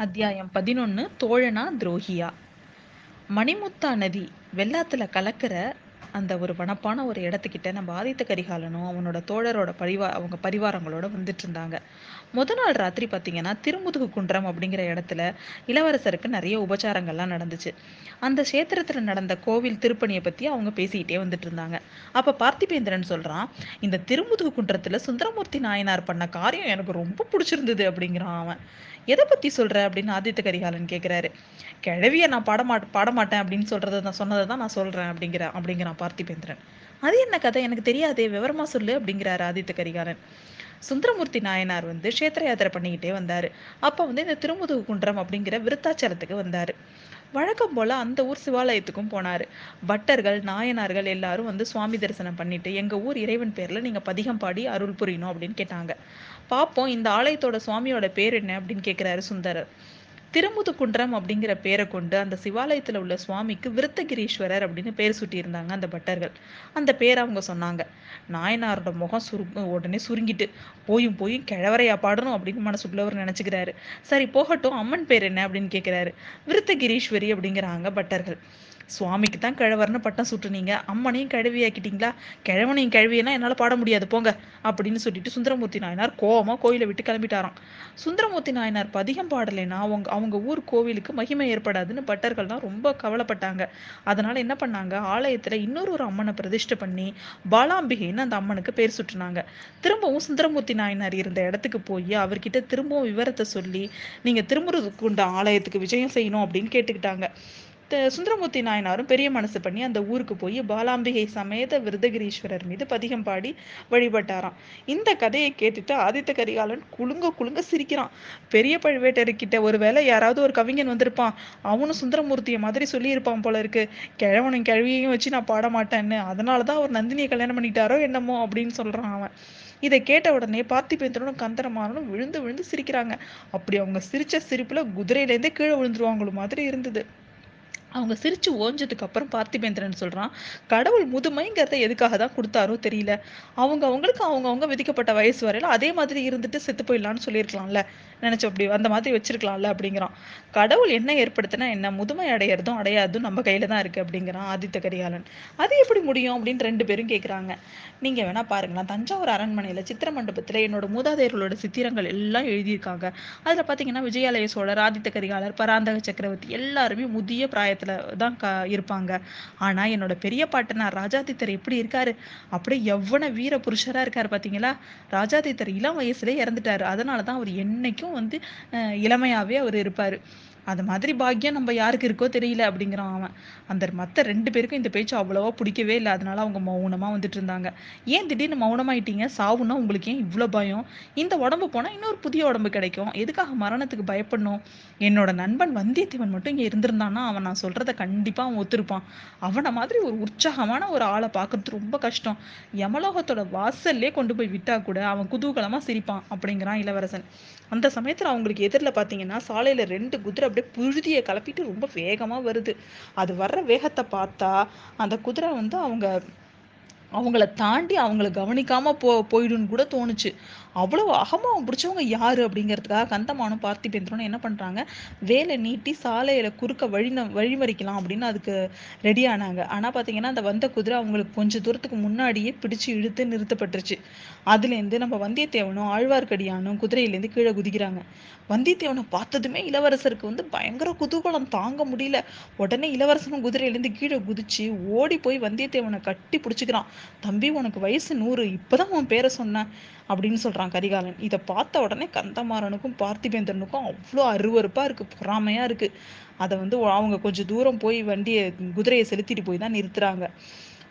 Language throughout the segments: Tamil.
அத்தியாயம் பதினொன்று தோழனா துரோகியா? மணிமுத்தா நதி வெள்ளாத்துல கலக்கிற அந்த ஒரு வனப்பான ஒரு இடத்துக்கிட்ட நம்ம ஆதித்த கரிகாலனும் அவனோட தோழரோட பரிவா அவங்க பரிவாரங்களோட வந்துட்டு இருந்தாங்க முத நாள் ராத்திரி பார்த்தீங்கன்னா திருமுதுகு குன்றம் அப்படிங்கிற இடத்துல இளவரசருக்கு நிறைய உபச்சாரங்கள்லாம் நடந்துச்சு. அந்த கஷேத்திரத்துல நடந்த கோவில் திருப்பணியை பற்றி அவங்க பேசிக்கிட்டே வந்துட்டு இருந்தாங்க அப்போ பார்த்திபேந்திரன் சொல்கிறான் இந்த திருமுதுகு குன்றத்தில் சுந்தரமூர்த்தி நாயனார் பண்ண காரியம் எனக்கு ரொம்ப பிடிச்சிருந்தது அப்படிங்கிறான் அவன். எதை பற்றி சொல்கிற அப்படின்னு ஆதித்த கரிகாலன் கேட்குறாரு கிழவியை நான் பாடமாட் பாடமாட்டேன் அப்படின்னு சொல்கிறத நான் சொன்னதை தான் நான் சொல்கிறேன் அப்படிங்கிற அப்படிங்கிறான். பார்த்திபேந்திரன். அது என்ன கதை? எனக்கு தெரியாதே விவரமா சொல்லு அப்படிங்கிறாரு ஆதித்த கரிகாலன். சுந்தரமூர்த்தி நாயனார் வந்து கஷேத்திர யாத்திரை பண்ணிக்கிட்டே வந்தாரு. அப்ப வந்து இந்த திருமுதுகு குன்றம் அப்படிங்கிற விருத்தாச்சலத்துக்கு வந்தாரு. வழக்கம் போல அந்த ஊர் சிவாலயத்துக்கும் போனாரு. பட்டர்கள் நாயனார்கள் எல்லாரும் வந்து சுவாமி தரிசனம் பண்ணிட்டு எங்க ஊர் இறைவன் பேர்ல நீங்க பதிகம் பாடி அருள் புரியணும் அப்படின்னு கேட்டாங்க. பார்ப்போம் இந்த ஆலயத்தோட சுவாமியோட பேர் என்ன அப்படின்னு கேட்கிறாரு சுந்தரர். திருமுதுகுன்றம் அப்படிங்கிற பேரை கொண்டு அந்த சிவாலயத்தில் உள்ள சுவாமிக்கு விருத்தகிரீஸ்வரர் அப்படின்னு பேர் சூட்டியிருந்தாங்க அந்த பட்டர்கள். அந்த பேர் அவங்க சொன்னாங்க. நாயனாரோட முகம் சுரு உடனே சுருங்கிட்டு போயும் போயும் கிழவரையா பாடணும் அப்படின்னு மனசுக்குள்ள அவர் சரி போகட்டும் அம்மன் பேர் என்ன அப்படின்னு கேட்குறாரு விருத்தகிரீஸ்வரி அப்படிங்கிறாங்க பட்டர்கள். சுவாமிக்கு தான் கிழவர்னு பட்டம் சுட்டுனீங்க. அம்மனையும் கிழவியாக்கிட்டீங்களா? கிழவனையும் கிழவியனா என்னால் பாட முடியாது. போங்க. அப்படின்னு சொல்லிட்டு சுந்தரமூர்த்தி நாயனார் கோவமா கோயிலை விட்டு கிளம்பிட்டாராம். சுந்தரமூர்த்தி நாயனார் பதிகம் பாடலைன்னா அவங்க அவங்க ஊர் கோவிலுக்கு மகிமை ஏற்படாதுன்னு பட்டர்கள்லாம் ரொம்ப கவலைப்பட்டாங்க. அதனால என்ன பண்ணாங்க? ஆலயத்துல இன்னொரு ஒரு அம்மனை பிரதிஷ்டை பண்ணி பாலாம்பிகைன்னு அந்த அம்மனுக்கு பேர் சுட்டுனாங்க. திரும்பவும் சுந்தரமூர்த்தி நாயனார் இருந்த இடத்துக்கு போய் அவர்கிட்ட திரும்பவும் விவரத்தை சொல்லி நீங்க உண்ட ஆலயத்துக்கு விஜயம் செய்யணும் அப்படின்னு கேட்டுக்கிட்டாங்க. சுந்தரமூர்த்தி நாயனாரும் பெரிய மனசு பண்ணி அந்த ஊருக்கு போய் பாலாம்பிகை சமேத விருதகிரீஸ்வரர் மீது பதிகம் பாடி வழிபட்டாராம். இந்த கதையை கேட்டுட்டு ஆதித்த கரிகாலன் குலுங்க குலுங்க சிரிக்கிறான். பெரிய பழுவேட்டர்கிட்ட ஒருவேளை யாராவது ஒரு கவிஞன் வந்திருப்பான். அவனும் சுந்தரமூர்த்தியை மாதிரி சொல்லியிருப்பான் போல இருக்கு. கிழவனும் கிழவியையும் வச்சு நான் பாட மாட்டேன்னு. அதனாலதான் அவர் நந்தினியை கல்யாணம் பண்ணிட்டாரோ என்னமோ அப்படின்னு சொல்றான் அவன். இதை கேட்ட உடனே பார்த்திபேந்திரனும் கந்தரமாறனும் விழுந்து விழுந்து சிரிக்கிறாங்க. அப்படி அவங்க சிரிச்ச சிரிப்புல குதிரையிலேருந்தே கீழே விழுந்துருவாங்களோ மாதிரி இருந்தது. அவங்க சிரிச்சு ஓஞ்சதுக்கு அப்புறம் பார்த்திபேந்திரன் சொல்றான் கடவுள் முதுமைங்கிறத எதுக்காக தான் கொடுத்தாரோ தெரியல. அவங்க அவங்களுக்கு அவங்க அவங்க விதிக்கப்பட்ட வயசு வரையில அதே மாதிரி இருந்துட்டு செத்து போயிடலாம்னு சொல்லியிருக்கலாம்ல. நினைச்சு அப்படி அந்த மாதிரி வச்சிருக்கலாம்ல அப்படிங்கிறான். கடவுள் என்ன ஏற்படுத்தினா என்ன? முதுமை அடையிறதும் அடையாதும் நம்ம கையில தான் இருக்கு அப்படிங்கிறான் ஆதித்த கரிகாலன். அது எப்படி முடியும்? அப்படின்னு ரெண்டு பேரும் கேட்குறாங்க நீங்க வேணா பாருங்களேன் தஞ்சாவூர் அரண்மனையில சித்திர மண்டபத்துல என்னோட மூதாதையர்களோட சித்திரங்கள் எல்லாம் எழுதியிருக்காங்க. அதுல பாத்தீங்கன்னா விஜயாலய சோழர் ஆதித்த கரிகாலர் பராந்தக சக்கரவர்த்தி எல்லாருமே முதிய இடத்துல தான் க இருப்பாங்க. ஆனா என்னோட பெரிய பாட்டனார் ராஜாதித்தர் எப்படி இருக்காரு? அப்படியே எவ்வளவு வீர புருஷரா இருக்காரு பாத்தீங்களா? ராஜாதித்தர் இளம் வயசுல இறந்துட்டாரு. அதனாலதான் அவர் என்னைக்கும் வந்து இளமையாவே அவர் இருப்பாரு. அது மாதிரி பாக்கியம் நம்ம யாருக்கு இருக்கோ தெரியல அப்படிங்கிறான் அவன். அந்த மற்ற ரெண்டு பேருக்கும் இந்த பேச்சு அவ்வளோவா பிடிக்கவே இல்லை. அதனால அவங்க மௌனமாக வந்துட்டு இருந்தாங்க. ஏன் திடீர்னு மௌனமாயிட்டீங்க? சாவுன்னா உங்களுக்கு ஏன் இவ்வளோ பயம்? இந்த உடம்பு போனால் இன்னொரு புதிய உடம்பு கிடைக்கும். எதுக்காக மரணத்துக்கு பயப்படணும்? என்னோட நண்பன் வந்தியத்தேவன் மட்டும் இங்கே இருந்திருந்தான்னா அவன் நான் சொல்கிறத கண்டிப்பாக அவன் ஒத்துருப்பான். அவனை மாதிரி ஒரு உற்சாகமான ஒரு ஆளை பார்க்கறது ரொம்ப கஷ்டம். யமலோகத்தோட வாசல்லே கொண்டு போய் விட்டா கூட அவன் குதூகலமாக சிரிப்பான் அப்படிங்கிறான் இளவரசன். அந்த சமயத்தில் அவங்களுக்கு எதிரில் பார்த்தீங்கன்னா சாலையில் ரெண்டு குதிரை அப்படியே புழுதியை கலப்பிட்டு ரொம்ப வேகமா வருது. அது வர்ற வேகத்தை பார்த்தா அந்த குதிரை வந்து அவங்க அவங்கள தாண்டி அவங்கள கவனிக்காம போ போயிடுன்னு கூட தோணுச்சு. அவ்வளவு அகமாவம் பிடிச்சவங்க யாரு அப்படிங்கிறதுக்காக கந்தமானும் பார்த்திபேந்திரனும் என்ன பண்றாங்க? வேலை நீட்டி சாலையில குறுக்க வழி வழிமறிக்கலாம் அப்படின்னு அதுக்கு ரெடி ஆனாங்க. ஆனா பாத்தீங்கன்னா அந்த வந்த குதிரை அவங்களுக்கு கொஞ்ச தூரத்துக்கு முன்னாடியே பிடிச்சு இழுத்து நிறுத்தப்பட்டுருச்சு. அதுல இருந்து நம்ம வந்தியத்தேவனும் ஆழ்வார்க்கடியானும் குதிரையிலேருந்து கீழே குதிக்கிறாங்க. வந்தியத்தேவனை பார்த்ததுமே இளவரசருக்கு வந்து பயங்கர குதூகலம் தாங்க முடியல. உடனே இளவரசனும் குதிரையிலேருந்து கீழே குதிச்சு ஓடி போய் வந்தியத்தேவனை கட்டி பிடிச்சிக்கிறான். தம்பி உனக்கு வயசு நூறு இப்பதான் உன் பேரை சொன்னேன் அப்படின்னு சொல்றான் கரிகாலன் இதை பார்த்த உடனே கந்தமாறனுக்கும் பார்த்திபேந்திரனுக்கும் அவ்வளோ அருவறுப்பா இருக்கு பொறாமையா இருக்கு. அதை வந்து அவங்க கொஞ்சம் தூரம் போய் வண்டியை குதிரையை செலுத்திட்டு போய் தான் நிறுத்துறாங்க.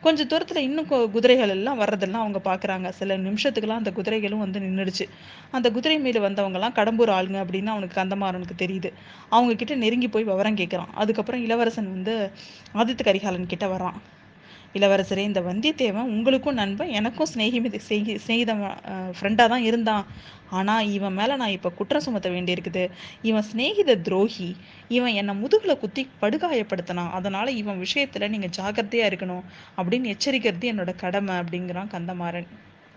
கொஞ்ச தூரத்துல இன்னும் குதிரைகள் எல்லாம் வர்றதெல்லாம் அவங்க பாக்குறாங்க. சில நிமிஷத்துக்குலாம் அந்த குதிரைகளும் வந்து நின்றுடுச்சு அந்த குதிரை மேல வந்தவங்க எல்லாம் கடம்பூர் ஆளுங்க அப்படின்னு அவனுக்கு கந்தமாறனுக்கு தெரியுது. அவங்க கிட்ட நெருங்கி போய் விவரம் கேட்குறான் அதுக்கப்புறம் இளவரசன் வந்து ஆதித்த கரிகாலன் கிட்ட வரான் இளவரசரே இந்த வந்தியத்தேவன் உங்களுக்கும் நண்பன் எனக்கும் சிநேகி சிநேகித ஃப்ரெண்டாக தான் இருந்தான். ஆனால் இவன் மேலே நான் இப்போ குற்றம் சுமத்த வேண்டியிருக்குது. இவன் சிநேகித துரோகி. இவன் என்னை முதுகில் குத்தி படுகாயப்படுத்தினான். அதனால் இவன் விஷயத்தில் நீங்கள் ஜாக்கிரதையாக இருக்கணும் அப்படின்னு எச்சரிக்கிறது என்னோட கடமை அப்படிங்கிறான் கந்தமாறன்.